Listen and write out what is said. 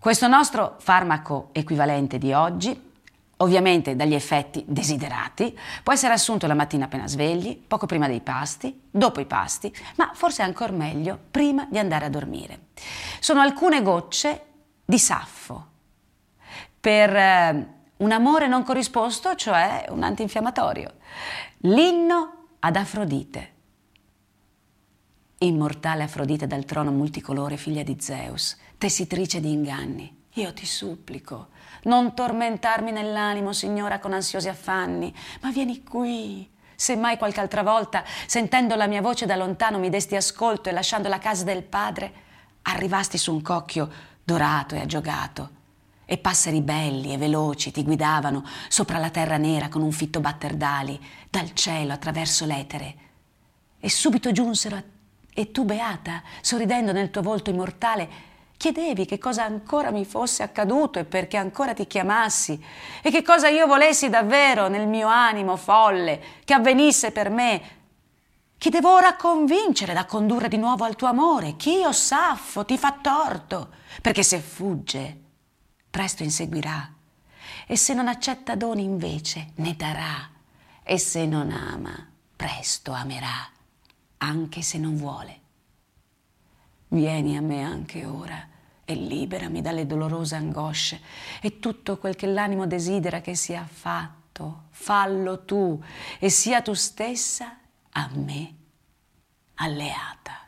Questo nostro farmaco equivalente di oggi ovviamente dagli effetti desiderati, può essere assunto la mattina appena svegli, poco prima dei pasti, dopo i pasti, ma forse ancora meglio prima di andare a dormire. Sono alcune gocce di saffo per eh, un amore non corrisposto, cioè un antinfiammatorio. L'inno ad Afrodite. Immortale Afrodite dal trono multicolore, figlia di Zeus, tessitrice di inganni, io ti supplico, non tormentarmi nell'animo, signora, con ansiosi affanni, ma vieni qui. Se mai qualche altra volta, sentendo la mia voce da lontano, mi desti ascolto e lasciando la casa del padre, arrivasti su un cocchio dorato e aggiogato, e passeri belli e veloci ti guidavano sopra la terra nera con un fitto batter d'ali, dal cielo attraverso l'etere. E subito giunsero, e tu, beata, sorridendo nel tuo volto immortale, Chiedevi che cosa ancora mi fosse accaduto e perché ancora ti chiamassi e che cosa io volessi davvero nel mio animo folle che avvenisse per me. Chi devo ora convincere da condurre di nuovo al tuo amore? Chi o Saffo ti fa torto? Perché se fugge, presto inseguirà. E se non accetta doni invece, ne darà. E se non ama, presto amerà, anche se non vuole. Vieni a me anche ora e liberami dalle dolorose angosce e tutto quel che l'animo desidera che sia fatto, fallo tu e sia tu stessa a me alleata.